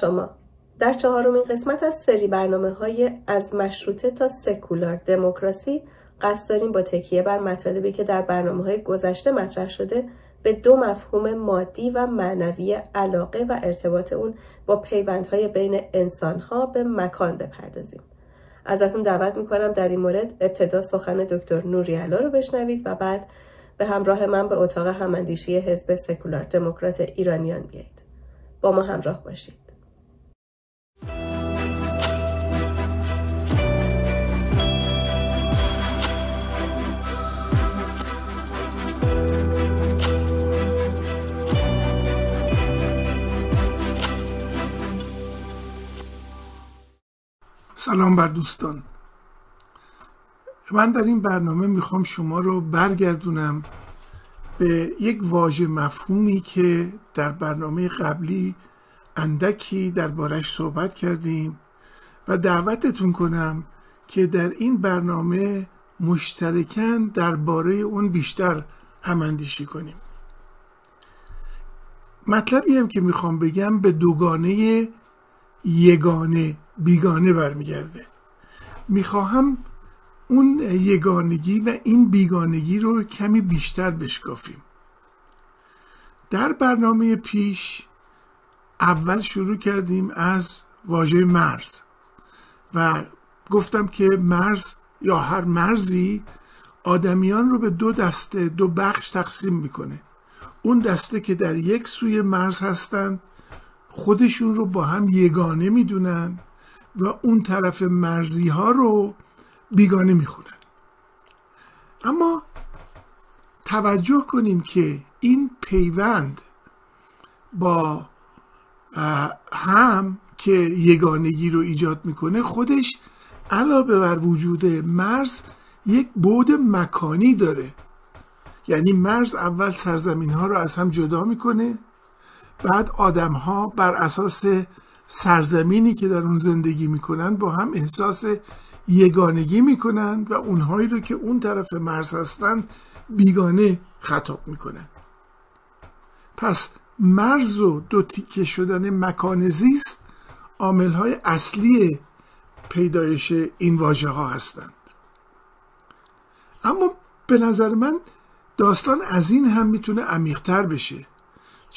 شما. در چهارمین قسمت از سری برنامه های از مشروطه تا سکولار دموکراسی قصد داریم با تکیه بر مطالبی که در برنامه های گذشته مطرح شده به دو مفهوم مادی و معنوی علاقه و ارتباط اون با پیوندهای بین انسانها به مکان بپردازیم. ازتون دعوت می‌کنم در این مورد ابتدا سخن دکتر نوریالا رو بشنوید و بعد به همراه من به اتاق هماندیشی حزب سکولار دموکرات ایرانیان بیایید. با ما همراه باشید. سلام بر دوستان. من در این برنامه می‌خوام شما رو برگردونم به یک واژه مفهومی که در برنامه قبلی اندکی دربارش صحبت کردیم و دعوتتون کنم که در این برنامه مشترکن درباره اون بیشتر هماندیشی کنیم. مطلبی هم که می‌خوام بگم به دوگانه یگانه بیگانه برمیگرده. می‌خواهم اون یگانگی و این بیگانگی رو کمی بیشتر بشکافیم. در برنامه پیش اول شروع کردیم از واژه مرز و گفتم که مرز یا هر مرزی آدمیان رو به دو دسته دو بخش تقسیم می‌کنه. اون دسته که در یک سوی مرز هستند خودشون رو با هم یگانه می‌دونن. و اون طرف مرزی ها رو بیگانه می‌خونن اما توجه کنیم که این پیوند با هم که یگانگی رو ایجاد می‌کنه خودش علاوه بر وجود مرز یک بود مکانی داره. یعنی مرز اول سرزمین ها رو از هم جدا می‌کنه بعد آدم ها بر اساس سرزمینی که در اون زندگی می‌کنن با هم احساس یگانگی می‌کنند و اونهایی رو که اون طرف مرز هستند بیگانه خطاب می‌کنند پس مرز و دو تیکه شدن مکان زیست عامل های اصلی پیدایش این واژه ها هستند. اما به نظر من داستان از این هم می‌تونه عمیقتر بشه.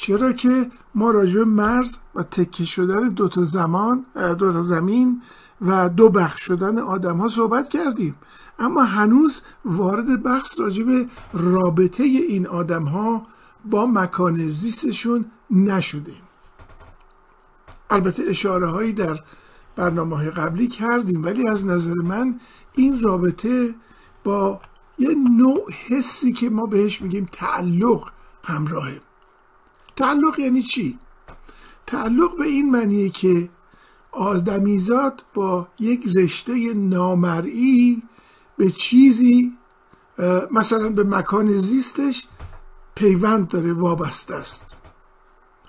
چرا که ما راجع مرز و تکه شدن دو تا زمان دو تا زمین و دو بخش شدن آدم ها صحبت کردیم. اما هنوز وارد بحث راجع به رابطه این آدم ها با مکان زیستشون نشدیم. البته اشاره هایی در برنامه های قبلی کردیم ولی از نظر من این رابطه با یه نوع حسی که ما بهش میگیم تعلق همراهه. تعلق یعنی چی؟ تعلق به این معنیه که آدمیزاد با یک رشته نامرئی به چیزی مثلا به مکان زیستش پیوند داره وابسته است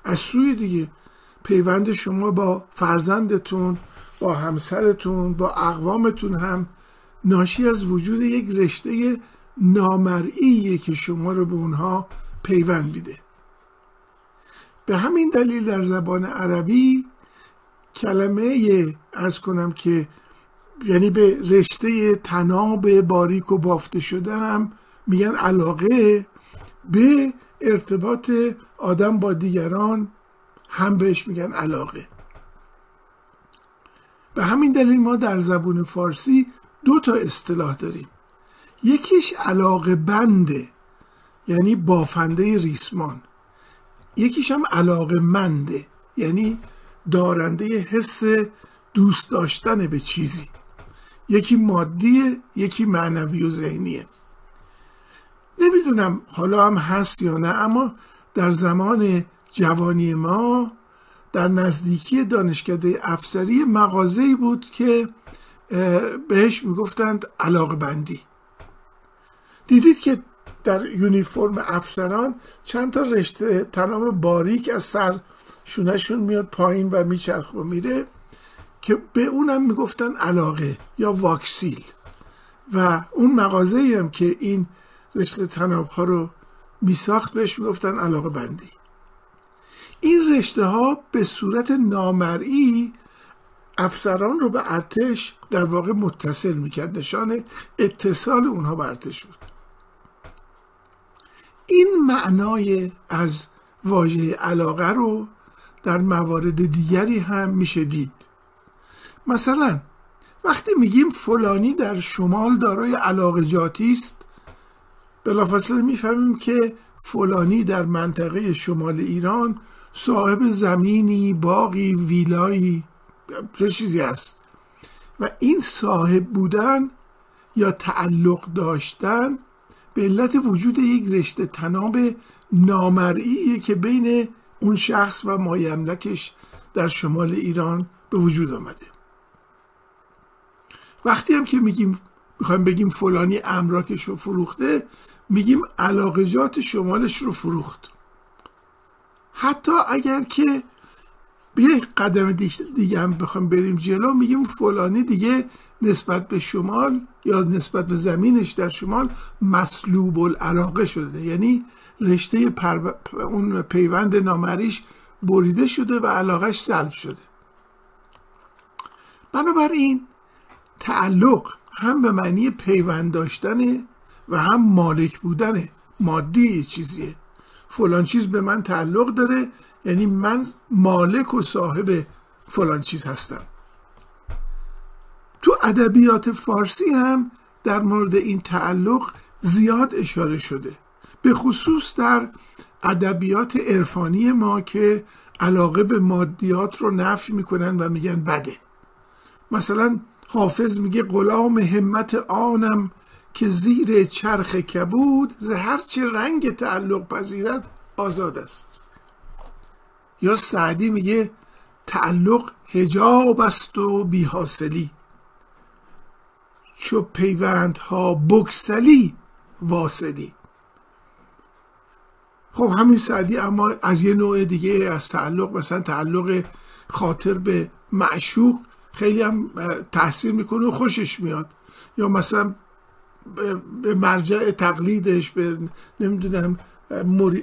از سوی دیگه پیوند شما با فرزندتون با همسرتون با اقوامتون هم ناشی از وجود یک رشته نامرئیه که شما رو به اونها پیوند میده به همین دلیل در زبان عربی کلمه ارز کنم که یعنی به رشته تناب باریک و بافته شده هم میگن علاقه به ارتباط آدم با دیگران هم بهش میگن علاقه. به همین دلیل ما در زبون فارسی دو تا اصطلاح داریم. یکیش علاقه بنده یعنی بافنده ریسمان. یکیش هم علاقه منده یعنی دارنده حس دوست داشتن به چیزی. یکی مادیه یکی معنوی و ذهنیه. نمی‌دونم حالا هم هست یا نه اما در زمان جوانی ما در نزدیکی دانشکده افسری مغازه‌ای بود که بهش می‌گفتند علاقه بندی دیدید که در یونیفرم افسران چند تا رشته تنام باریک از سر شونهشون میاد پایین و میچرخ و میره که به اونم می‌گفتن علاقه یا واکسیل. و اون مغازه هم که این رشته تناب ها رو میساخت بهش می‌گفتن علاقه بندی. این رشته ها به صورت نامرئی افسران رو به ارتش در واقع متصل می‌کرد. نشان اتصال اونها به ارتش بود. این معنای از واژه علاقه رو در موارد دیگری هم میشه دید. مثلا وقتی میگیم فلانی در شمال دارای علاقه جاتی است بلافاصله می‌فهمیم که فلانی در منطقه شمال ایران صاحب زمینی باقی ویلایی چه چیزی است. و این صاحب بودن یا تعلق داشتن به علت وجود یک رشته تناب نامرئیه که بین اون شخص و مایملکش در شمال ایران به وجود آمده. وقتی هم که میگیم می‌خوایم بگیم فلانی امراکش رو فروخته میگیم علاقجات شمالش رو فروخت. حتی اگر که به یک قدم دیگه هم بخوام بریم جلو میگیم فلانی دیگه نسبت به شمال یا نسبت به زمینش در شمال مسلوب العلاقه شده. یعنی رشته پر... اون پیوند نامریش بریده شده و علاقش سلب شده. بنابراین تعلق هم به معنی پیوند داشتن و هم مالک بودن مادی چیزیه. فلان چیز به من تعلق داره. یعنی من مالک و صاحب فلان چیز هستم. تو ادبیات فارسی هم در مورد این تعلق زیاد اشاره شده. به خصوص در ادبیات عرفانی ما که علاقه به مادیات رو نفی می‌کنن و میگن بده. مثلا حافظ میگه غلام همت آنم که زیر چرخ کبود ز هرچه رنگ تعلق پذیرد آزاد است. یا سعدی میگه تعلق هجاب است و بیحاصلی. چو پیوندها بکسلی واصلی. خب همین سعدی اما از یه نوع دیگه از تعلق مثلا تعلق خاطر به معشوق خیلی هم تاثیر می‌کنه و خوشش میاد. یا مثلا به مرجع تقلیدش به نمی‌دونم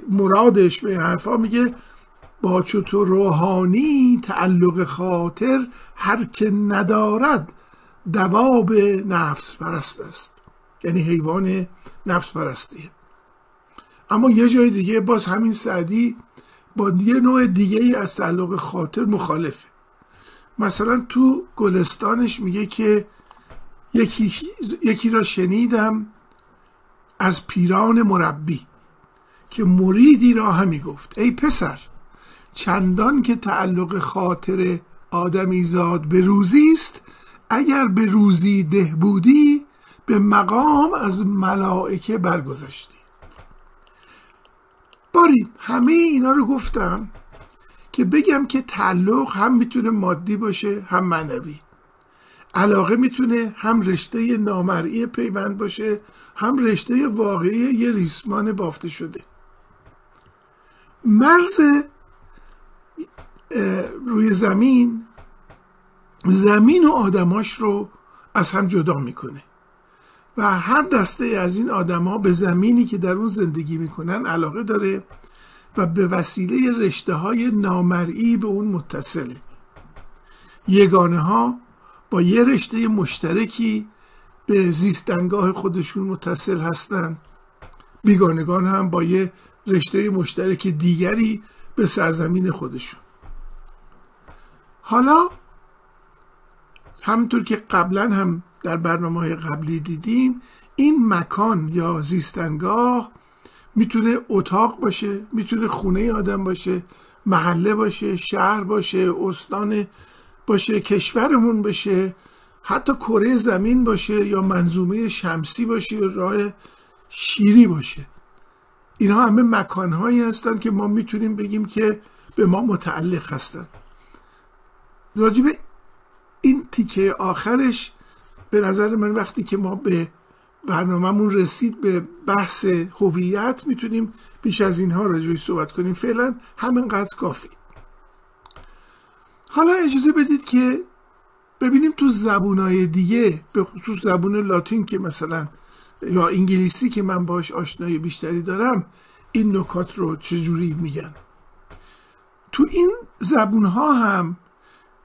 مرادش به حرفا میگه با چطور روحانی تعلق خاطر هر که ندارد دواب نفس پرست است. یعنی حیوان نفس پرستیه اما یه جای دیگه باز همین سعدی با یه نوع دیگه ای از تعلق خاطر مخالفه. مثلا تو گلستانش میگه که یکی, یکی را شنیدم از پیران مربی که مریدی را همی گفت. ای پسر چندان که تعلق خاطر آدمی زاد به روزی است اگر به روزی ده بودی به مقام از ملائکه برگذشتی. باری همه اینا رو گفتم که بگم که تعلق هم می‌تونه مادی باشه هم معنوی. علاقه می‌تونه هم رشته نامرئی پیوند باشه هم رشته واقعی یه ریسمان بافته شده. مرز روی زمین زمین و آدماش رو از هم جدا می‌کنه. و هر دسته از این آدما به زمینی که در اون زندگی می‌کنن علاقه داره و به وسیله رشته های نامرئی به اون متصله. یگانه ها با یه رشته مشترکی به زیستنگاه خودشون متصل هستند بیگانگان هم با یه رشته مشترک دیگری به سرزمین خودشون. حالا همطور که قبلا هم در برنامه های قبلی دیدیم این مکان یا زیستنگاه می‌تونه اتاق باشه می‌تونه خونه آدم باشه محله باشه شهر باشه استان باشه کشورمون باشه حتی کره زمین باشه یا منظومه شمسی باشه یا راه شیری باشه. اینها همه مکانهایی هستن که ما می‌تونیم بگیم که به ما متعلق هستن. راجب این تیکه آخرش به نظر من وقتی که ما به برنامهمون رسید به بحث هویت می‌تونیم بیش از اینها راجبش صحبت کنیم. فعلا همینقدر کافی. حالا اجازه بدید که ببینیم تو زبونهای دیگه به خصوص زبون لاتین که مثلا یا انگلیسی که من باش آشنایی بیشتری دارم این نکات رو چجوری میگن؟ تو این زبون ها هم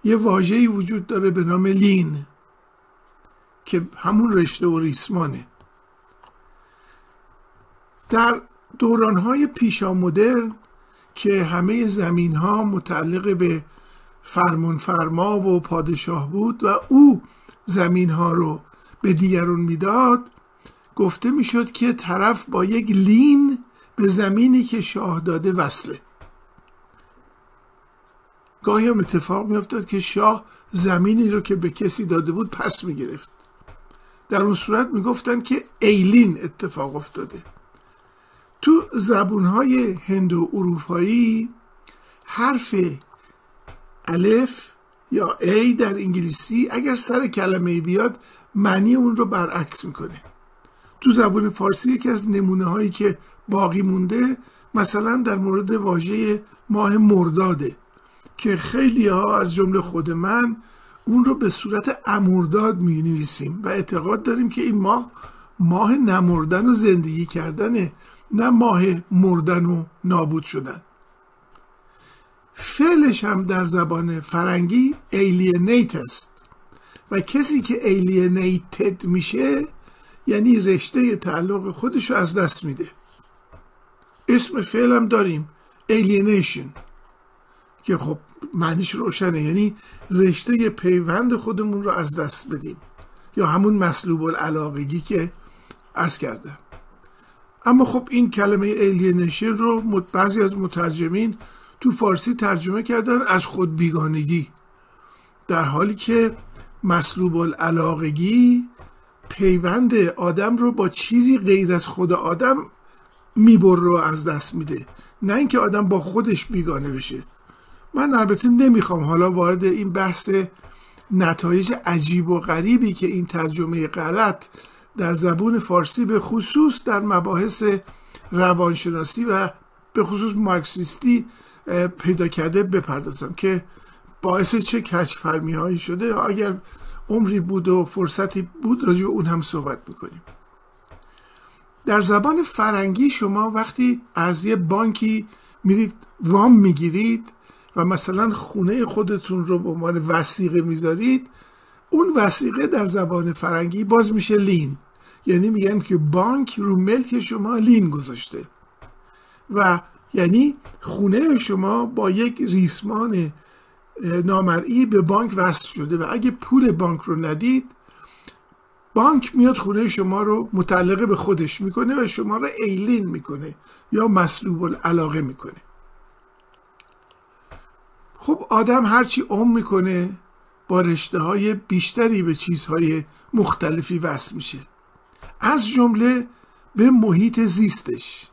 یه واژه‌ای وجود داره به نام لین که همون رشته و ریسمانه. در دورانهای پیشا مدرن که همه زمین ها متعلق به فرمون فرما و پادشاه بود و او زمین ها رو به دیگرون می‌داد گفته می‌شد که طرف با یک لین به زمینی که شاه داده وصله. گاهی هم اتفاق میافتاد که شاه زمینی رو که به کسی داده بود پس می‌گرفت. در اون صورت می‌گفتن که ایلین اتفاق افتاده. تو زبونهای هند و اروپایی حرف الف یا ای در انگلیسی اگر سر کلمه بیاد معنی اون رو برعکس می‌کنه. تو زبون فارسی یکی از نمونه هایی که باقی مونده مثلا در مورد واژه ماه مرداده. که خیلی ها از جمله خود من اون رو به صورت امورداد می نویسیم و اعتقاد داریم که این ماه ماه نمردن و زندگی کردنه نه ماه مردن و نابود شدن. فعلش هم در زبان فرنگی ایلینیت است. و کسی که ایلینیتد میشه یعنی رشته تعلق خودش رو از دست میده. اسم فعل هم داریم alienation. که خب معنیش روشنه. یعنی رشته پیوند خودمون رو از دست بدیم. یا همون مسلوب العلاقگی که عرض کردم. اما خب این کلمه ایلینشن رو بعضی از مترجمین تو فارسی ترجمه کردن از خود بیگانگی در حالی که مسلوب العلاقگی پیوند آدم رو با چیزی غیر از خود آدم میبر رو از دست میده. نه اینکه آدم با خودش بیگانه بشه. من البته نمی‌خوام حالا وارد این بحث نتایج عجیب و غریبی که این ترجمه غلط در زبون فارسی به خصوص در مباحث روانشناسی و به خصوص مارکسیستی پیدا کرده بپردازم که باعث چه کشفرمی هایی شده. اگر عمری بود و فرصتی بود راجع به اون هم صحبت می‌کنیم در زبان فرنگی شما وقتی از یه بانکی میرید وام می‌گیرید و مثلا خونه خودتون رو به عنوان وسیقه می‌ذارید اون وسیقه در زبان فرنگی باز میشه لین. یعنی میگن که بانک رو ملک شما لین گذاشته. و یعنی خونه شما با یک ریسمان نامرئی به بانک وصل شده. و اگه پول بانک رو ندید بانک میاد خونه شما رو متعلقه به خودش می‌کنه و شما رو ایلین می‌کنه یا مسلوب العلاقه می‌کنه. آدم هرچی عم می‌کنه با رشته های بیشتری به چیزهای مختلفی وصل میشه. از جمله به محیط زیستش.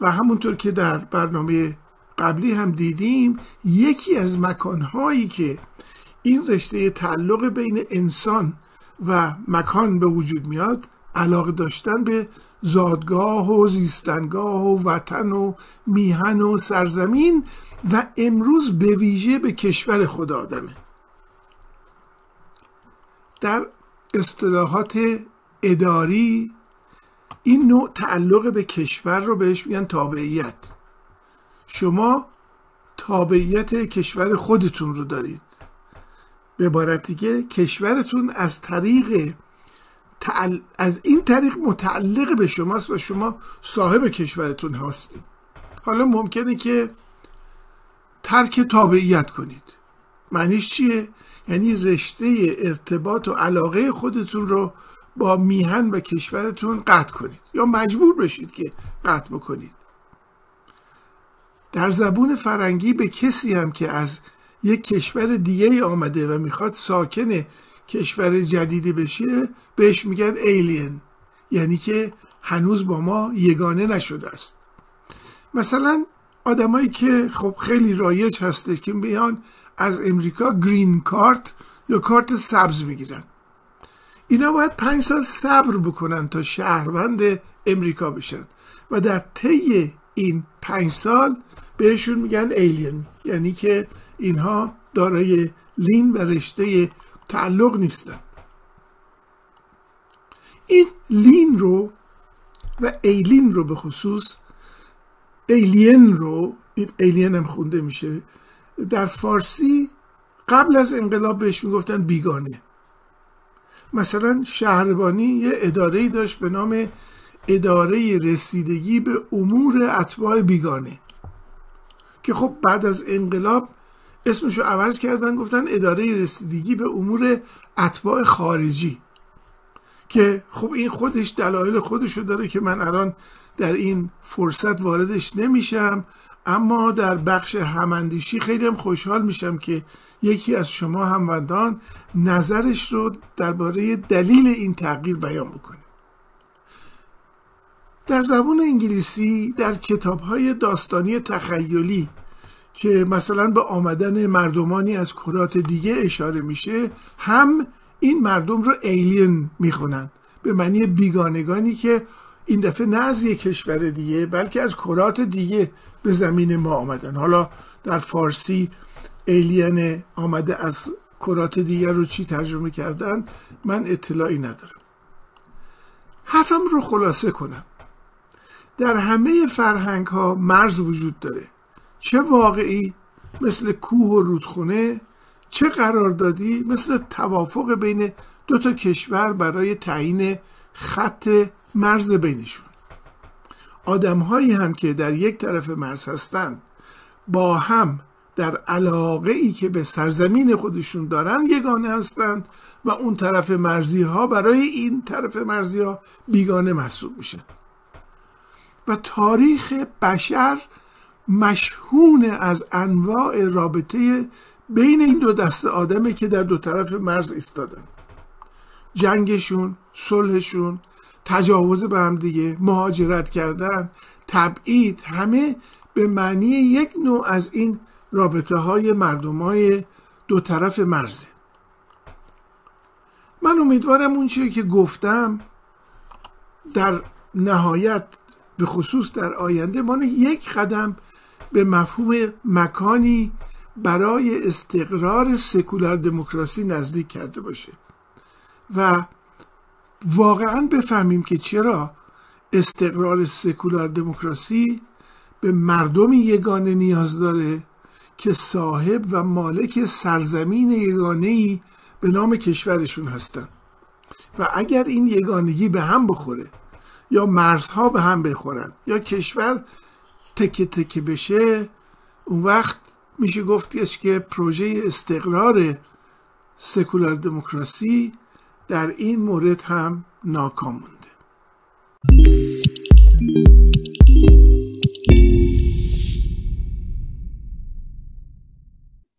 و همونطور که در برنامه قبلی هم دیدیم یکی از مکانهایی که این رشته تعلق بین انسان و مکان به وجود میاد علاقه داشتن به زادگاه و زیستنگاه و وطن و میهن و سرزمین و امروز به ویژه به کشور خود آدمه. در اصطلاحات اداری این نوع تعلق به کشور رو بهش میگن تابعیت. شما تابعیت کشور خودتون رو دارید. به عبارت دیگه کشورتون از طریق از این طریق متعلق به شماست و شما صاحب کشورتون هستید. حالا ممکنه که ترک تابعیت کنید. معنیش چیه؟ یعنی رشته ارتباط و علاقه خودتون رو با میهن و کشورتون قطع کنید. یا مجبور بشید که قطع بکنید. در زبون فرنگی به کسی هم که از یک کشور دیگه آمده و می‌خواد ساکن کشور جدیدی بشه بهش میگن ایلین یعنی که هنوز با ما یگانه نشده است. مثلا آدمایی که خب خیلی رایج هسته که میان از امریکا گرین کارت یا کارت سبز می‌گیرن. اینا باید پنج سال صبر بکنن تا شهروند امریکا بشن و در طی این پنج سال بهشون میگن ایلین یعنی که اینها دارای لین و رشته تعلق نیستن. این لین رو و ایلین رو به خصوص ایلین رو این ایلین هم خونده میشه در فارسی قبل از انقلاب بهش می‌گفتن بیگانه. مثلا شهربانی یه اداره داشت به نام اداره رسیدگی به امور اتباع بیگانه که خب بعد از انقلاب اسمشو عوض کردن گفتن اداره رسیدگی به امور اتباع خارجی که خب این خودش دلایل خودشو داره که من الان در این فرصت واردش نمیشم اما در بخش هماندیشی خیلی هم خوشحال میشم که یکی از شما هموندان نظرش رو درباره دلیل این تغییر بیان بکنه. در زبان انگلیسی در کتاب های داستانی تخیلی که مثلا به آمدن مردمانی از کرات دیگه اشاره میشه هم این مردم رو ایلین می‌خونن به معنی بیگانگانی که این دفعه نه از یک کشور دیگه بلکه از کرات دیگه به زمین ما آمدن. حالا در فارسی ایلین آمده از کرات دیگر رو چی ترجمه کردن؟ من اطلاعی ندارم. حرفم رو خلاصه کنم. در همه فرهنگ ها مرز وجود داره. چه واقعی؟ مثل کوه و رودخونه. چه قراردادی؟ مثل توافق بین دو تا کشور برای تعیین خط مرز بینشون. آدم هایی هم که در یک طرف مرز هستند با هم در علاقه ای که به سرزمین خودشون دارن یگانه هستند و اون طرف مرزی ها برای این طرف مرزی ها بیگانه محسوب میشه و تاریخ بشر مشهون از انواع رابطه بین این دو دست آدمه که در دو طرف مرز ایستادن. جنگشون صلحشون تجاوز به هم دیگه مهاجرت کردن تبعید همه به معنی یک نوع از این رابطه های مردم های دو طرف مرزه. من امیدوارم اون چیزی که گفتم در نهایت به خصوص در آینده ما یک قدم به مفهوم مکانی برای استقرار سکولار دموکراسی نزدیک کرده باشه. و واقعا بفهمیم که چرا استقرار سکولار دموکراسی به مردم یگانه نیاز داره که صاحب و مالک سرزمین یگانه ای به نام کشورشون هستن. و اگر این یگانگی به هم بخوره یا مرزها به هم بخورن یا کشور تکه تکه بشه اون وقت میشه گفتش که پروژه استقرار سکولار دموکراسی در این مورد هم ناکام مونده.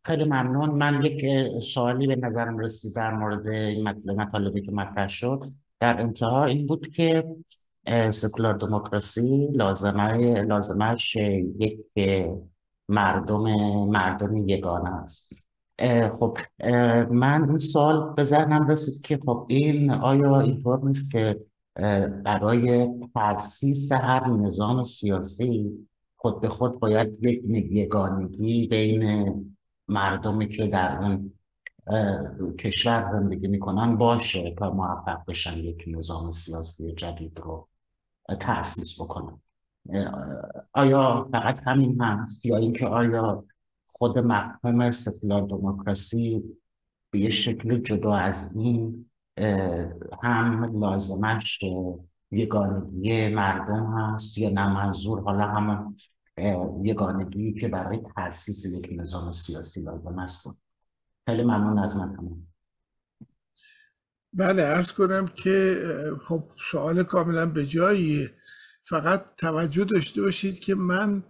خیلی ممنون. من یک سوالی به نظرم رسید در مورد این مطالبی که مطرح شد. در انتها این بود که سکولار دموکراسی لازمه لازمش یک مردم مردم یگانه است. خب من این سوال به ذهنم رسید که خب این آیا اینطور نیست که برای تاسیس هر نظام سیاسی خود به خود باید یک یگانگی بین مردمی که در اون کشور زندگی می‌کنن باشه تا موفق بشن یک نظام سیاسی جدید رو تأسیس بکنن؟ آیا فقط همین هست یا اینکه آیا خود مفهوم سکولار دموکراسی به یه شکل جدا از این هم لازمش یگانگی مردم هست یا نه منظور حالا همون یگانگی که برای تاسیس یک نظام سیاسی لازم است. خیلی ممنون از من. همون بله ارز کنم که خب سوال کاملا به جاییه. فقط توجه داشته باشید که من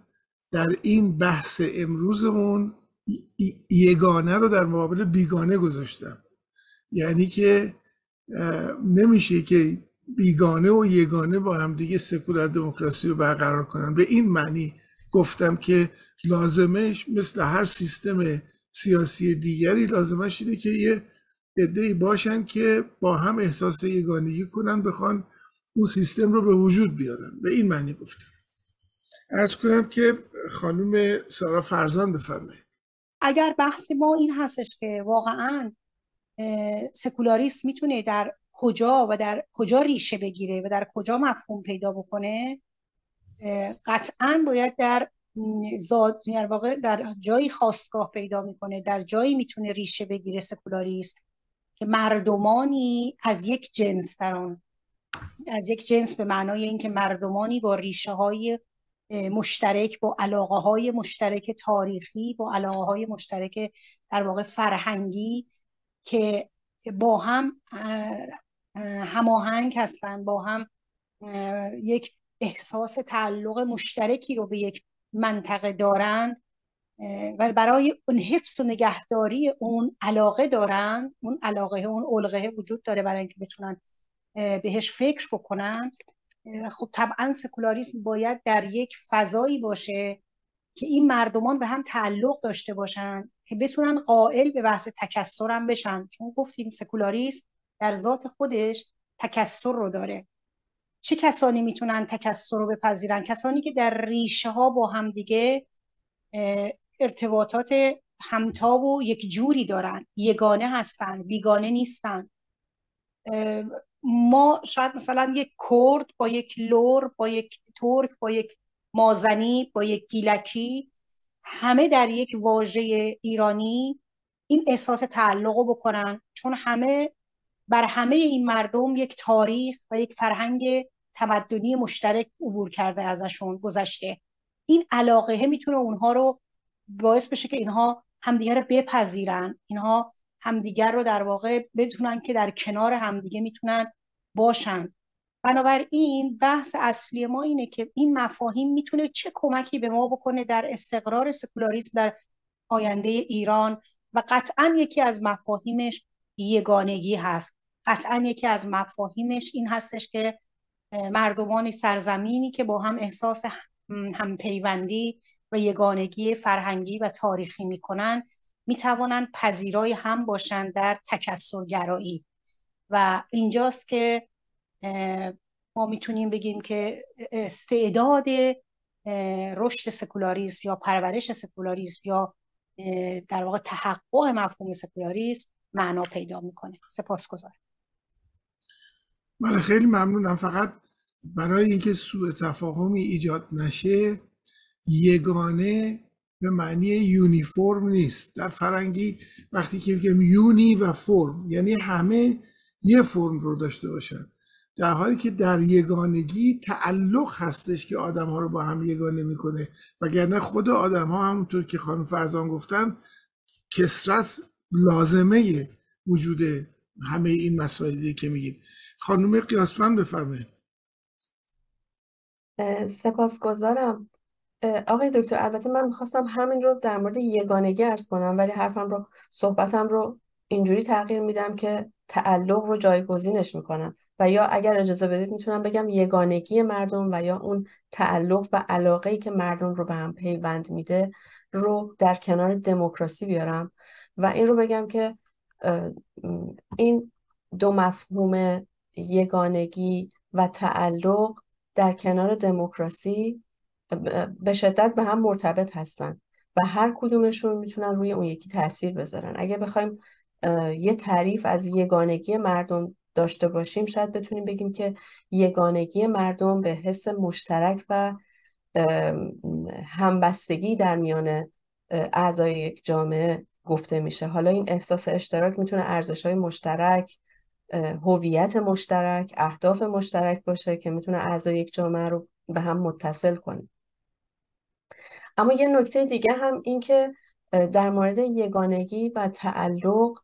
در این بحث امروزمون یگانه رو در مقابل بیگانه گذاشتم. یعنی که نمیشه که بیگانه و یگانه با هم دیگه سکولار دموکراسی رو برقرار کنن. به این معنی گفتم که لازمش مثل هر سیستم سیاسی دیگری لازمش اینه که یه عده‌ای باشن که با هم احساس یگانگی کنن بخوان اون سیستم رو به وجود بیارن. به این معنی گفتم. ارز کنم که خانم سارا فرزان بفرمایید. اگر بحث ما این هستش که واقعا سکولاریسم می‌تونه در کجا و در کجا ریشه بگیره و در کجا مفهوم پیدا بکنه قطعا باید در زاد در واقع در جایی خواستگاه پیدا می‌کنه در جایی می‌تونه ریشه بگیره سکولاریسم که مردمانی از یک جنس در آن از یک جنس به معنای اینکه مردمانی با ریشه های مشترک با علاقه های مشترک تاریخی با علاقه های مشترک در واقع فرهنگی که با هم هماهنگ هستند با هم یک احساس تعلق مشترکی رو به یک منطقه دارند و برای اون حفظ و نگهداری اون علاقه دارند اون علاقه اون علقه وجود داره برای اینکه بتونن بهش فکر بکنن. خب طبعا سکولاریسم باید در یک فضایی باشه که این مردمان به هم تعلق داشته باشن که بتونن قائل به بحث تکسر هم بشن. چون گفتیم سکولاریسم در ذات خودش تکسر رو داره. چه کسانی می‌تونن تکسر رو بپذیرن؟ کسانی که در ریشه ها با هم دیگه ارتباطات همتا و یک جوری دارن. یگانه هستن بیگانه نیستن. ما شاید مثلا یک کرد با یک لور با یک ترک با یک مازنی با یک گیلکی همه در یک واژه ایرانی این احساس تعلق رو بکنن. چون همه بر همه این مردم یک تاریخ و یک فرهنگ تمدنی مشترک عبور کرده ازشون گذشته. این علاقه می‌تونه اونها رو باعث بشه که اینها همدیگه رو بپذیرن. اینها همدیگر رو در واقع بدونن که در کنار همدیگه می‌تونن باشن. بنابراین بحث اصلی ما اینه که این مفاهیم می‌تونه چه کمکی به ما بکنه در استقرار سکولاریسم در آینده ایران و قطعا یکی از مفاهیمش یگانگی هست. قطعا یکی از مفاهیمش این هستش که مردمان سرزمینی که با هم احساس همپیوندی و یگانگی فرهنگی و تاریخی می‌کنن می‌توانند پذیرای هم باشند در تکسرگرایی. و اینجاست که ما می‌تونیم بگیم که استعداد رشد سکولاریسم یا پرورش سکولاریسم یا در واقع تحقق مفهوم سکولاریسم معنا پیدا می‌کنه. سپاسگزارم. من خیلی ممنونم. فقط برای اینکه سوء تفاهمی ایجاد نشه یگانه به معنی یونیفرم نیست. در فرنگی وقتی که میگم یونی و فرم یعنی همه یه فرم رو داشته باشن. در حالی که در یگانگی تعلق هستش که آدم ها رو با هم یگانه می‌کنه. وگرنه خود آدم ها همونطور که خانم فرزان گفتن کسرت لازمه وجود همه این مسائلی که میگیم. خانم قیاسفند بفرمایید. سپاسگزارم. آقای دکتر البته من می‌خواستم همین رو در مورد یگانگی ارز کنم ولی حرفم رو صحبتم رو اینجوری تغییر میدم که تعلق رو جایگزینش می‌کنم. و یا اگر اجازه بدید می‌تونم بگم یگانگی مردم و یا اون تعلق و علاقه ای که مردم رو به هم پیوند میده رو در کنار دموکراسی بیارم. و این رو بگم که این دو مفهوم یگانگی و تعلق در کنار دموکراسی به شدت به هم مرتبط هستن و هر کدومشون می‌تونن روی اون یکی تاثیر بذارن. اگه بخوایم یه تعریف از یگانگی مردم داشته باشیم شاید بتونیم بگیم که یگانگی مردم به حس مشترک و همبستگی در میان اعضای یک جامعه گفته میشه. حالا این احساس اشتراک می‌تونه ارزش های مشترک هویت مشترک اهداف مشترک باشه که می‌تونه اعضای یک جامعه رو به هم متصل کنه. اما یه نکته دیگه هم این که در مورد یگانگی و تعلق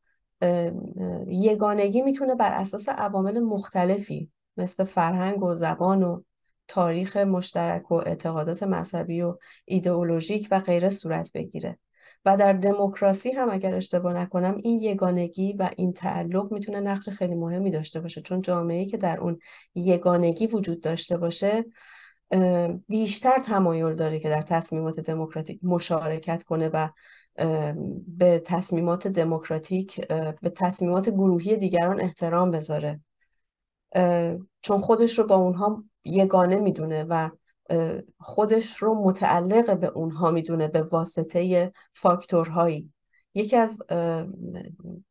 یگانگی می‌تونه بر اساس عوامل مختلفی مثل فرهنگ و زبان و تاریخ مشترک و اعتقادات مذهبی و ایدئولوژیک و غیره صورت بگیره. و در دموکراسی هم اگر اشتباه نکنم این یگانگی و این تعلق می‌تونه نقش خیلی مهمی داشته باشه. چون جامعه که در اون یگانگی وجود داشته باشه بیشتر تمایل داره که در تصمیمات دموکراتیک مشارکت کنه و به تصمیمات دموکراتیک به تصمیمات گروهی دیگران احترام بذاره. چون خودش رو با اونها یگانه می‌دونه و خودش رو متعلق به اونها می‌دونه به واسطه فاکتورهایی. یکی از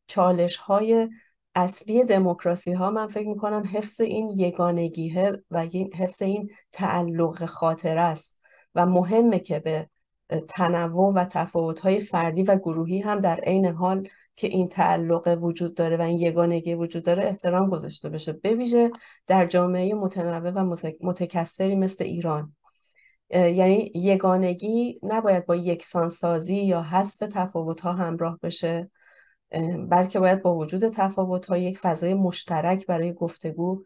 چالش های اصلی دموکراسی ها من فکر می‌کنم حفظ این یگانگیه و حفظ این تعلق خاطر است و مهمه که به تنوع و تفاوت های فردی و گروهی هم در عین حال که این تعلق وجود داره و این یگانگی وجود داره احترام گذاشته بشه. به ویژه در جامعه متنوع و متکثری مثل ایران. یعنی یگانگی نباید با یکسانسازی یا حذف تفاوت ها همراه بشه. بلکه باید با وجود تفاوت ها یک فضای مشترک برای گفتگو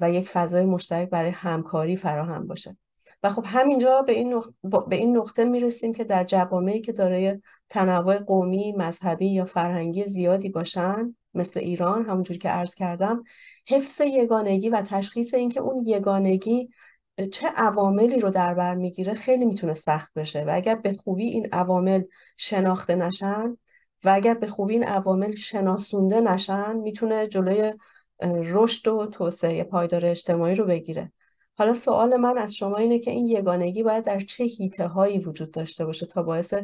و یک فضای مشترک برای همکاری فراهم باشه و خب همینجا به این نقطه, به این نقطه می‌رسیم که در جوامعی که دارای تنوع قومی، مذهبی یا فرهنگی زیادی باشن مثل ایران همونجوری که عرض کردم حفظ یگانگی و تشخیص اینکه اون یگانگی چه عواملی رو در بر می‌گیره خیلی می‌تونه سخت بشه. و اگر به خوبی این عوامل شناخته نشن و اگر به خوبی این عوامل شناسونده نشن می‌تونه جلوی رشد و توسعه پایدار اجتماعی رو بگیره. حالا سوال من از شما اینه که این یگانگی باید در چه هیته هایی وجود داشته باشه تا باعث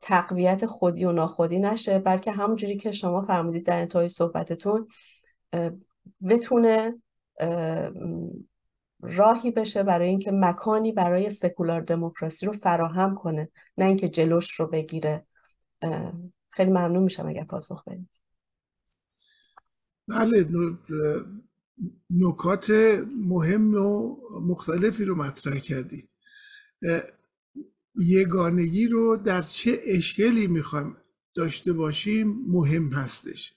تقویت خودی و ناخودی نشه؟ بلکه همونجوری که شما فرمودید در انتهای صحبتتون بتونه راهی بشه برای اینکه مکانی برای سکولار دموکراسی رو فراهم کنه نه اینکه جلوش رو بگیره. خیلی ممنون میشم اگر پاسخ بدید. بله نکات مهم و مختلفی رو مطرح کردی. یگانگی رو در چه اشکالی می‌خوایم داشته باشیم مهم هستش.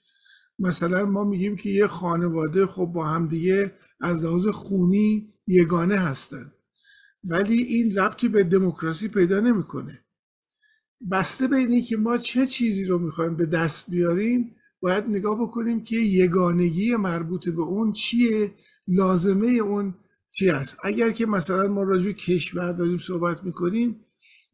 مثلا ما میگیم که یه خانواده خب با هم دیگه از لحاظ خونی یگانه هستن ولی این ربطی به دموکراسی پیدا نمی‌کنه. بسته به اینی که ما چه چیزی رو می‌خوایم به دست بیاریم باید نگاه بکنیم که یگانگی مربوط به اون چیه لازمه اون چی است اگر که مثلا ما راجع کشور داریم صحبت می‌کنیم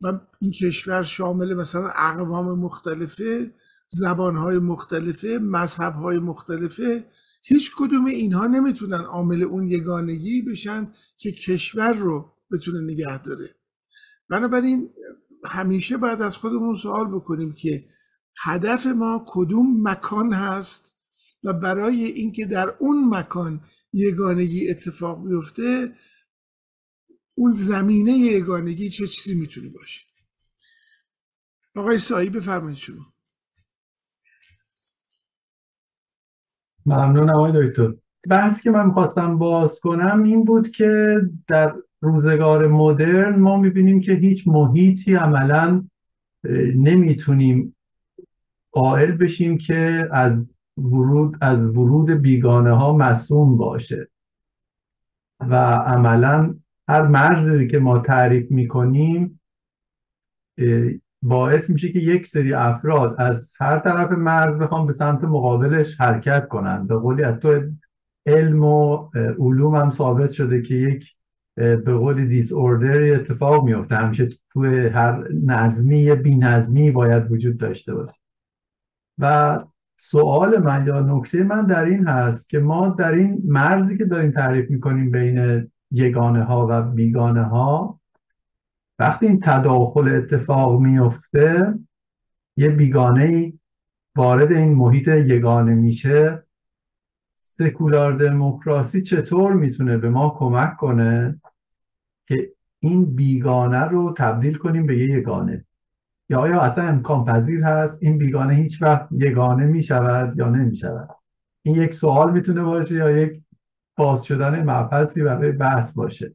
و این کشور شامل مثلا اقوام مختلفه زبانهای مختلفه مذهبهای مختلفه هیچ کدوم اینها نمی‌تونن عامل اون یگانگی بشن که کشور رو بتونه نگه داره. بنابراین همیشه بعد از خودمون سوال بکنیم که هدف ما کدوم مکان هست و برای اینکه در اون مکان یگانگی اتفاق بیفته اون زمینه یگانگی چه چیزی می‌تونه باشه؟ آقای سایی بفرمایید شما. ممنون آقای دکتر. بحثی که من می‌خواستم باز کنم این بود که در روزگار مدرن ما می‌بینیم که هیچ محیطی عملا نمی‌تونیم قائل بشیم که از ورود از ورود بیگانه ها مسئول باشه. و عملا هر مرزی که ما تعریف می‌کنیم باعث میشه که یک سری افراد از هر طرف مرز بخوام به سمت مقابلش حرکت کنند به قولی از تو علم و علوم هم ثابت شده که یک به قول دیس اوردر اتفاق میفته همیشه توی هر نظمی بی نظمی باید وجود داشته باشه. و سوال من یا نکته من در این هست که ما در این مرزی که داریم تعریف می‌کنیم بین یگانه ها و بیگانه ها وقتی این تداخل اتفاق میفته یه بیگانه ای وارد این محیط یگانه میشه. سکولار دموکراسی چطور می‌تونه به ما کمک کنه که این بیگانه رو تبدیل کنیم به یه یگانه؟ یا آیا اصلا امکان پذیر هست این بیگانه هیچ وقت یگانه می شود یا نمی شود این یک سوال می‌تونه باشه یا یک باز شدن مبحثی برای بحث باشه.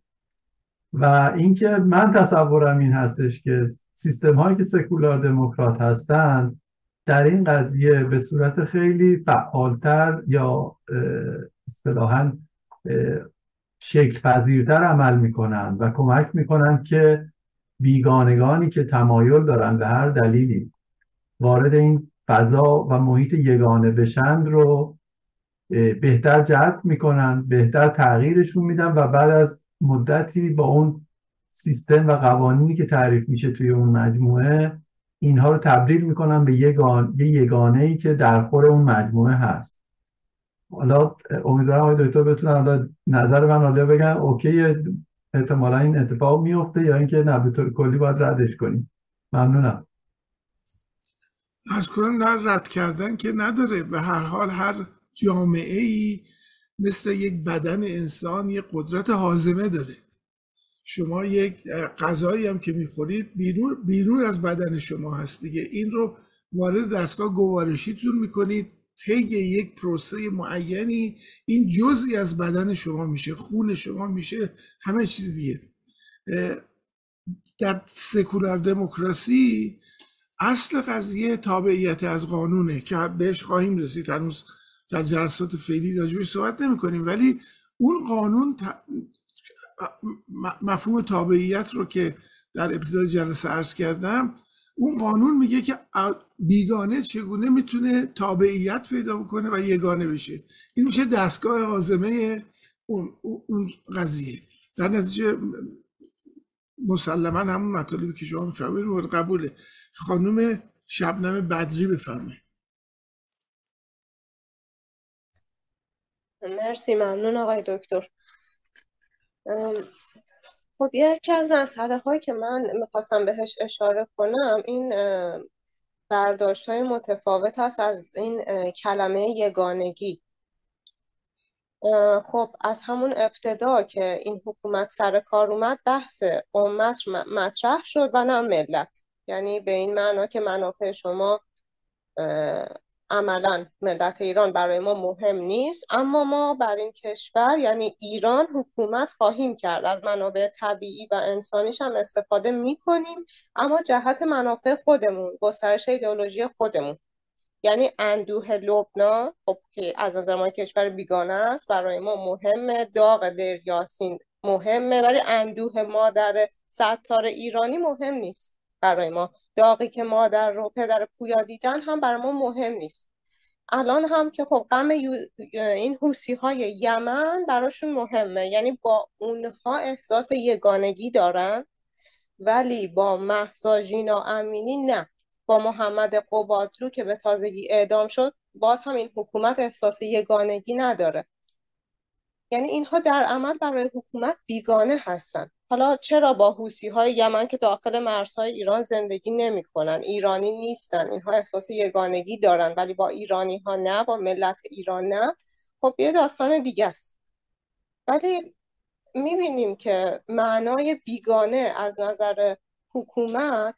و اینکه من تصورم این هستش که سیستم هایی که سکولار دموکرات هستند در این قضیه به صورت خیلی فعالتر یا اصطلاحا شکل پذیرتر عمل می‌کنن و کمک می‌کنن که بیگانگانی که تمایل دارن به هر دلیلی وارد این فضا و محیط یگانه بشند رو بهتر جذب می‌کنن بهتر تغییرشون میدن و بعد از مدتی با اون سیستم و قوانینی که تعریف میشه توی اون مجموعه اینها رو تبدیل می‌کنن به یه, یه یگانه ای که در خور اون مجموعه هست. حالا امیدوارم آقای دکتر بتونن نظر من حالا بگن اوکی احتمالا این اتفاق میفته یا اینکه نه به طور کلی باید ردش کنیم. ممنونم. از کنم نه رد کردن که نداره. به هر حال هر جامعه ای مثل یک بدن انسان یک قدرت حازمه داره. شما یک غذایی هم که می‌خورید بیرون, بیرون از بدن شما هست دیگه. این رو وارد دستگاه گوارشیتون می‌کنید. طی یک پروسه معینی این جزئی از بدن شما میشه خون شما میشه همه چیز دیگه. در سکولار دموکراسی اصل قضیه تابعیت از قانونه که بهش خواهیم رسید. هنوز در جلسات فعلی راجبش صحبت نمی کنیم ولی اون قانون مفهوم تابعیت رو که در ابتدای جلسه عرض کردم اون قانون میگه که بیگانه چگونه می‌تونه تابعیت پیدا بکنه و یگانه بشه. این میشه دستگاه حازمه اون, اون قضیه. در نتیجه مسلما همون مطالبی که شما میفرمایید مورد قبوله. خانم شبنم بدری بفرمایید. مرسی ممنون آقای دکتر. خب یکی از مسئله هایی که من می‌خواستم بهش اشاره کنم این برداشت های متفاوت هست از این کلمه یگانگی. خب از همون ابتدا که این حکومت سر کار اومد بحث امت مطرح شد و نه ملت. یعنی به این معنا که منافع شما عملا ملت ایران برای ما مهم نیست اما ما بر این کشور یعنی ایران حکومت خواهیم کرد. از منابع طبیعی و انسانیش هم استفاده می کنیم اما جهت منافع خودمون گسترش ایدئولوژی خودمون. یعنی اندوه لبنان خب که از نظر ما کشور بیگانه است برای ما مهمه. داغ دریاسین مهمه ولی اندوه مادر ستار ایرانی مهم نیست. برای ما. داغی که مادر رو پدر پویا دیدن هم برای ما مهم نیست. الان هم که خب غم این حوسی های یمن براشون مهمه. یعنی با اونها احساس یگانگی دارن ولی با محسا جینا امینی نه. با محمد قبادلو که به تازگی اعدام شد باز هم این حکومت احساس یگانگی نداره. یعنی اینها در عمل برای حکومت بیگانه هستن. حالا چرا با حوسی های یمن که داخل مرزهای ایران زندگی نمی کنن ایرانی نیستن. اینها احساس یگانگی دارن ولی با ایرانی ها نه با ملت ایران نه. خب یه داستان دیگه است. ولی می‌بینیم که معنای بیگانه از نظر حکومت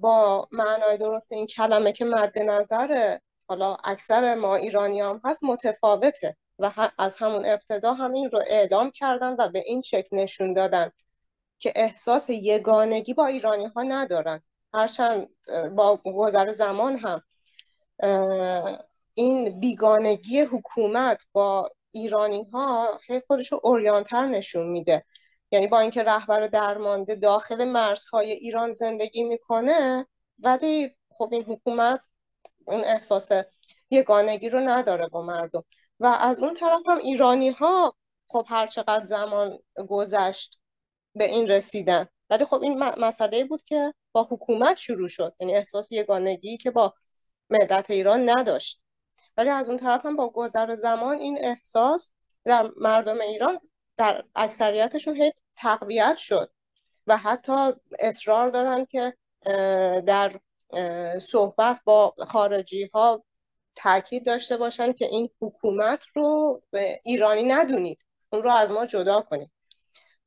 با معنای درست این کلمه که مد نظر حالا اکثر ما ایرانی هم هست متفاوته. و از همون ابتدا همین رو اعلام کردن و به این شکل نشون دادن که احساس یگانگی با ایرانی ها ندارن. هرچند با گذر زمان هم این بیگانگی حکومت با ایرانی ها خودش رو اوریانتر نشون میده. یعنی با اینکه رهبر درمانده داخل مرزهای ایران زندگی می‌کنه ولی خب این حکومت اون احساس یگانگی رو نداره با مردم. و از اون طرف هم ایرانی ها خب هر چقدر زمان گذشت به این رسیدن. ولی خب این مسئله بود که با حکومت شروع شد. یعنی احساس یگانگی که با ملت ایران نداشت. ولی از اون طرف هم با گذر زمان این احساس در مردم ایران در اکثریتشون هی تقویت شد. و حتی اصرار دارن که در صحبت با خارجی ها تاکید داشته باشن که این حکومت رو به ایرانی ندونید. اون رو از ما جدا کنید.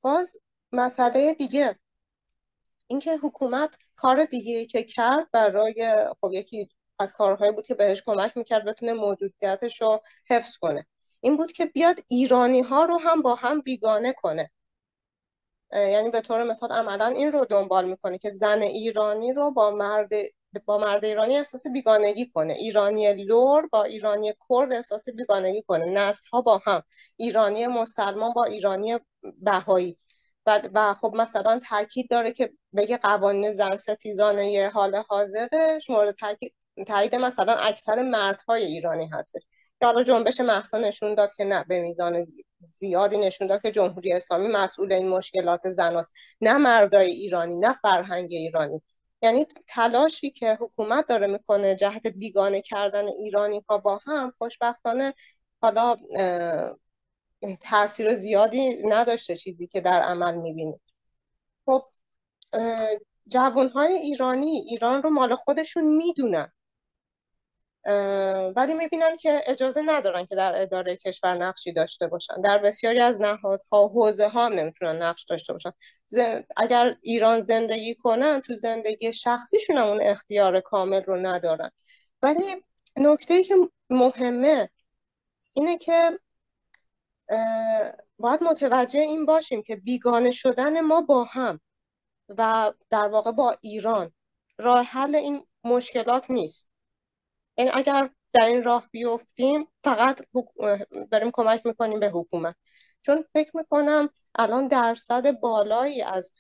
باز مسئله دیگه. اینکه حکومت کار دیگه که کرد برای خب یکی از کارهایی بود که بهش کمک می‌کرد بتونه موجودیتش رو حفظ کنه. این بود که بیاد ایرانی ها رو هم با هم بیگانه کنه. یعنی به طور مثال عملا این رو دنبال می‌کنه که زن ایرانی رو با مرد با مرد ایرانی احساس بیگانگی کنه. ایرانی لور با ایرانی کرد احساس بیگانگی کنه. نسل ها با هم. ایرانی مسلمان با ایرانی بهایی. و, و خب مثلا تاکید داره که بگه قوانین زن ستیزانه حال حاضرش. مورد تایید مثلا اکثر مردهای ایرانی هستش. که حالا جنبش محسا نشون داد که نه به میزان زیادی نشون داد که جمهوری اسلامی مسئول این مشکلات زناست. نه مردای ایرانی نه فرهنگ ایرانی. یعنی تلاشی که حکومت داره می‌کنه جهت بیگانه کردن ایرانی ها با هم خوشبختانه حالا تاثیر زیادی نداشته چیزی که در عمل می‌بینیم خب جوان های ایرانی ایران رو مال خودشون می‌دونن. ولی می‌بینن که اجازه ندارن که در اداره کشور نقشی داشته باشن. در بسیاری از نهادها حوزه ها هم نمی‌تونن نقش داشته باشن. اگر ایران زندگی کنن تو زندگی شخصیشون اون اختیار کامل رو ندارن. ولی نکته ای که مهمه اینه که باید متوجه این باشیم که بیگانه شدن ما با هم و در واقع با ایران راه حل این مشکلات نیست. یعنی اگر در این راه بیفتیم فقط داریم کمک می‌کنیم به حکومت. چون فکر می‌کنم الان درصد بالایی از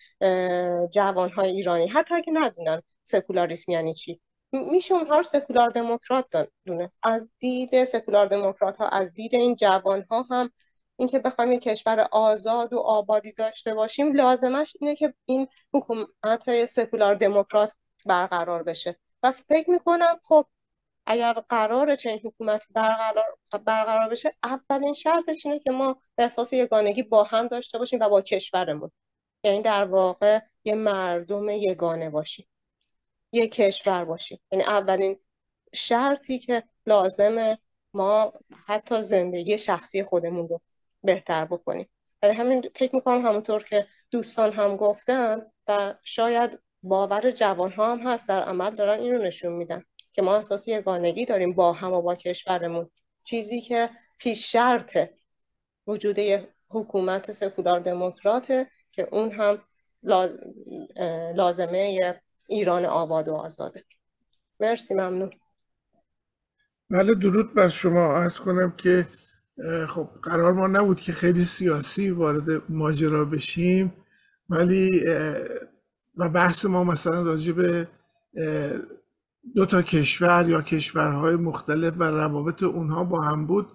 جوانهای ایرانی حتی که ندونن سکولاریسم یعنی چی میشه اونها رو سکولار دموکرات دونه از دید سکولار دموکرات ها از دید این جوان ها هم اینکه بخوایم یک کشور آزاد و آبادی داشته باشیم لازمش اینه که این حکومت سکولار دموکرات برقرار بشه. و فکر می‌کنم خب اگر قرار چنین حکومتی برقرار, برقرار بشه اولین شرطش اینه که ما احساس یگانگی با هم داشته باشیم و با کشورمون. یعنی در واقع یه مردم یگانه باشیم. یه کشور باشیم. یعنی اولین شرطی که لازمه ما حتی زندگی شخصی خودمون رو بهتر بکنیم. برای همین فکر می‌کنم همونطور که دوستان هم گفتن و شاید باور جوان ها هم هست در عمل دارن این رو نشون میدن. که ما احساس یگانگی داریم با هم و با کشورمون. چیزی که پیش شرط وجود حکومت سکولار دموکراته که اون هم لازمه ایران آباد و آزاده. مرسی ممنون. بله درود بر شما. ارز کنم که خب قرار ما نبود که خیلی سیاسی وارد ماجرا بشیم ولی و بحث ما مثلا راجع به دو تا کشور یا کشورهای مختلف و روابط اونها با هم بود.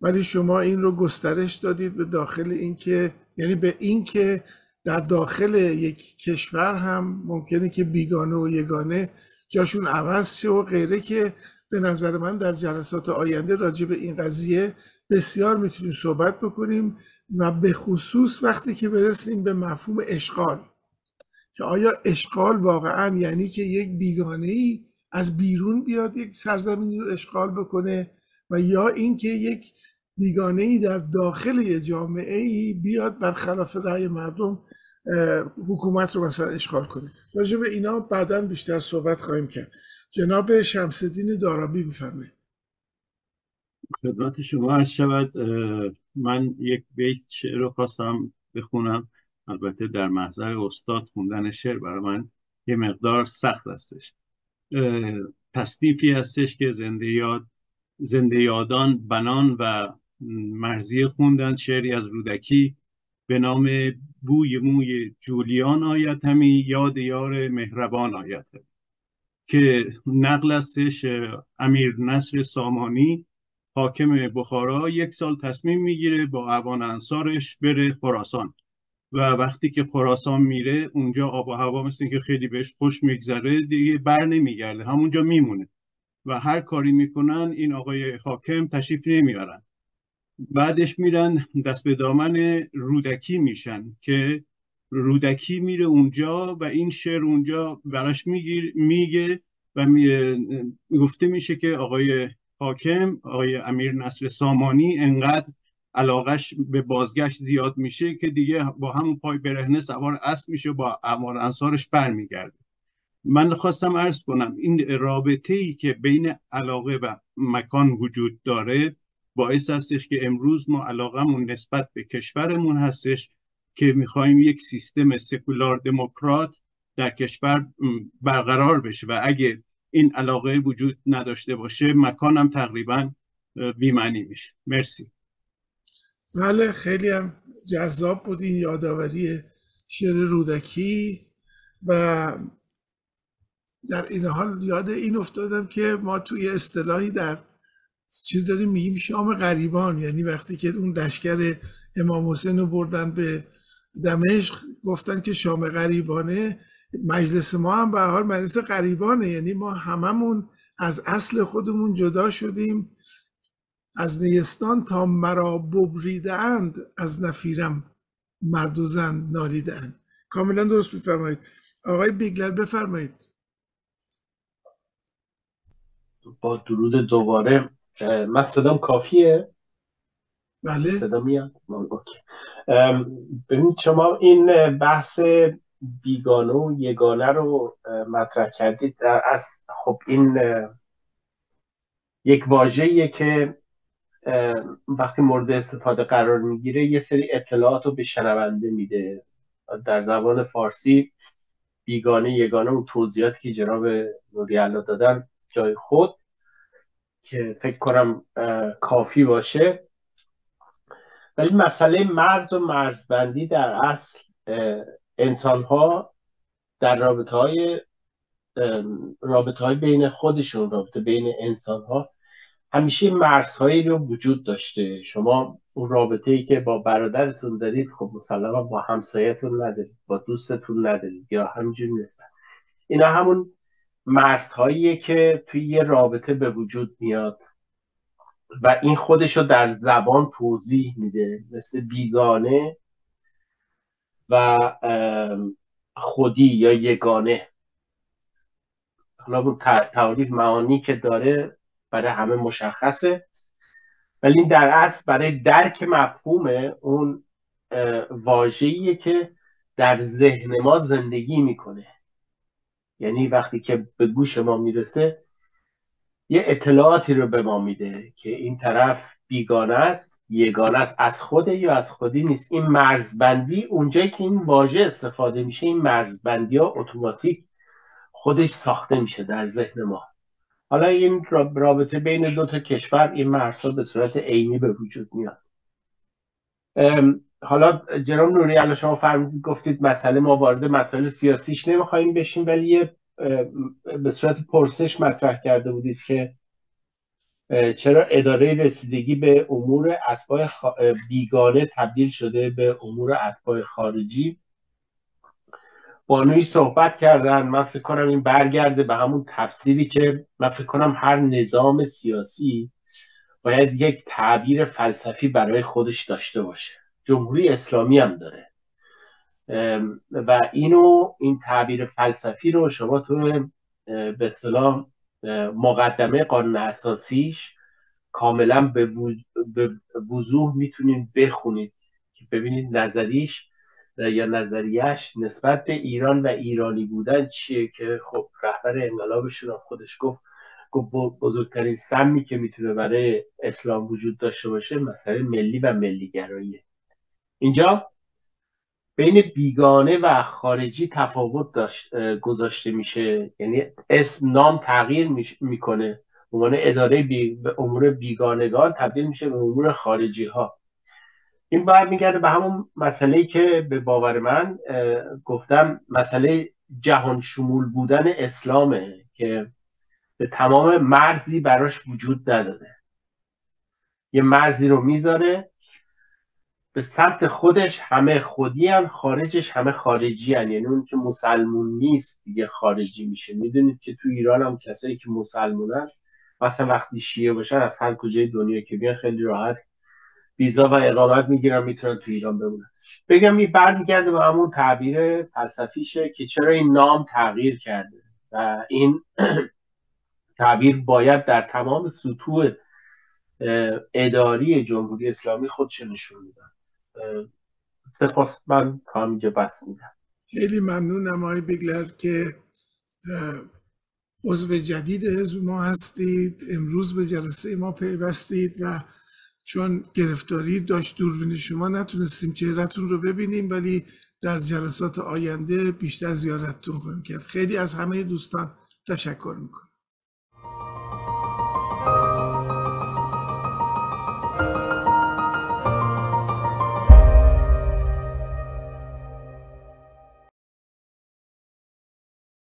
ولی شما این رو گسترش دادید به داخل اینکه یعنی به اینکه در داخل یک کشور هم ممکنه که بیگانه و یگانه جاشون عوض شه و غیره که به نظر من در جلسات آینده راجع به این قضیه بسیار می‌تونیم صحبت بکنیم و به خصوص وقتی که برسیم به مفهوم اشغال. که آیا اشغال واقعا یعنی که یک بیگانه ای از بیرون بیاد یک سرزمینی رو اشغال بکنه و یا اینکه یک بیگانه ای در داخل یه جامعه ای بیاد برخلاف رأی مردم حکومت رو مثلا اشغال کنه. راجع به اینا بعدا بیشتر صحبت خواهیم کرد. جناب شمسدین دارابی بفرمایید. خدمت شما عرض شود من یک بیت شعر رو خواستم بخونم. البته در محضر استاد خوندن شعر برای من یه مقدار سخت هستش. تصنیفی هستش که زنده یاد زنده یادان بنان و مرزی خوندن شعری از رودکی به نام بوی موی جولیان آید همی یاد یار مهربان آید که نقل هستش امیر نصر سامانی حاکم بخارا یک سال تصمیم می‌گیره با اوان انصارش بره خراسان و وقتی که خراسان میره اونجا آب و هوا مثل که خیلی بهش خوش میگذره دیگه بر نمیگرده همونجا میمونه. و هر کاری می‌کنن این آقای حاکم تشریف نمیارن. بعدش میرن دست به دامن رودکی میشن که رودکی میره اونجا و این شعر اونجا براش میگه و گفته میشه که آقای حاکم آقای امیر نصر سامانی انقدر علاقش به بازگشت زیاد میشه که دیگه با همون پای برهنه سوار اسب میشه با امار انصارش برمیگرده. من خواستم ارز کنم این رابطه ای که بین علاقه و مکان وجود داره باعث هستش که امروز ما علاقمون نسبت به کشورمون هستش که می‌خوایم یک سیستم سکولار دموکرات در کشور برقرار بشه و اگه این علاقه وجود نداشته باشه مکانم تقریبا بیمعنی میشه. مرسی. بله خیلی هم جذاب بود این یادآوری شعر رودکی و در این حال یاد این افتادم که ما توی اصطلاحی در چیز داریم میگیم شام غریبان. یعنی وقتی که اون دشکر امام حسین رو بردن به دمشق گفتن که شام غریبانه مجلس ما هم به حال مجلس غریبانه. یعنی ما هممون از اصل خودمون جدا شدیم. از نیستان تا مرا ببریدند از نفیرم مرد و زن نالیدند کاملا درست بفرمایید آقای بیگلر بفرمایید. با درود دوباره. من صدام کافیه؟ بله. صدا میاد؟ ببینید شما این بحث بیگانه و یگانه رو مطرح کردید. از خب این یک واژه‌ایه که وقتی مورد استفاده قرار می‌گیره یه سری اطلاعات رو به شنونده میده. در زبان فارسی بیگانه یگانه و توضیحاتی که جناب نوری دادن جای خود که فکر کنم کافی باشه. ولی مسئله مرز و مرزبندی در اصل انسان ها در رابطه های رابطه های بین خودشون رابطه بین انسان ها همیشه مرزهایی رو وجود داشته. شما اون رابطه ای که با برادرتون دارید خب مسلما با همسایتون ندارید با دوستتون ندارید یا همینجور نسبت اینا همون مرزهایی که توی یه رابطه به وجود میاد و این خودش رو در زبان توضیح میده مثل بیگانه و خودی یا یگانه. حالا اون تعریف معانی که داره برای همه مشخصه. ولی این در اصل برای درک مفهوم اون واژه‌ایه که در ذهن ما زندگی می‌کنه. یعنی وقتی که به گوش ما می‌رسه یه اطلاعاتی رو به ما میده که این طرف بیگانه است یگانه است از خوده یا از خودی نیست. این مرزبندی اونجایی که این واژه استفاده میشه این مرزبندی ها اتوماتیک خودش ساخته میشه در ذهن ما. حالا این رابطه بین دو تا کشور این مرزها به صورت عینی به وجود میاد. حالا جناب نوری الان شما فرمودید گفتید مسئله ما وارد مسائل سیاسیش نمی‌خوایم بشیم ولی یه به صورت پرسش مطرح کرده بودید که چرا اداره رسیدگی به امور اتباع بیگانه تبدیل شده به امور اتباع خارجی؟ بانوی صحبت کردن من فکر کنم این برگرده به همون تفسیری که من فکر کنم هر نظام سیاسی باید یک تعبیر فلسفی برای خودش داشته باشه. جمهوری اسلامی هم داره. و اینو این تعبیر فلسفی رو شما تو به اصطلاح مقدمه قانون اساسیش کاملا به وضوح می‌تونید بخونید که ببینید نظریش یا نظریش نسبت به ایران و ایرانی بودن چیه که خب رهبر انقلابشون هم خودش گفت گفت بزرگترین سمی که می‌تونه برای اسلام وجود داشته باشه مسئله ملی و ملیگراییه. اینجا بین بیگانه و خارجی تفاوت داشت گذاشته میشه. یعنی اسم نام تغییر می‌کنه. عنوان اداره بی... به امور بیگانگان تبدیل میشه به امور خارجی ها این باید میگرده به همون مسئله که به باور من گفتم مسئله جهان شمول بودن اسلامه که به تمام مرزی براش وجود نداره یه مرزی رو می‌ذاره به سمت خودش همه خودی هم خارجش همه خارجی هن. یعنی اون که مسلمون نیست دیگه خارجی میشه می‌دونید که تو ایران هم کسایی که مسلمونن مثلا وقتی شیعه باشن از هر کجای دنیا که بیان خیلی راحت ویزا و اقامت می‌گیرن می‌تونن تو ایران بمونن. بگم این برمیگرده به همون تعبیر فلسفیشه که چرا این نام تغییر کرده و این تعبیر باید در تمام سطوح اداری جمهوری اسلامی خودش نشون میدن سپاس. من کامینجا بس میدم خیلی ممنونم آقای بیگلر که عضو جدید حزب ما هستید. امروز به جلسه ما پیوستید و چون گرفتاری داشت دوربین شما نتونستیم چهرتون رو ببینیم ولی در جلسات آینده بیشتر زیارتتون خواهیم کرد. خیلی از همه دوستان تشکر می‌کنم.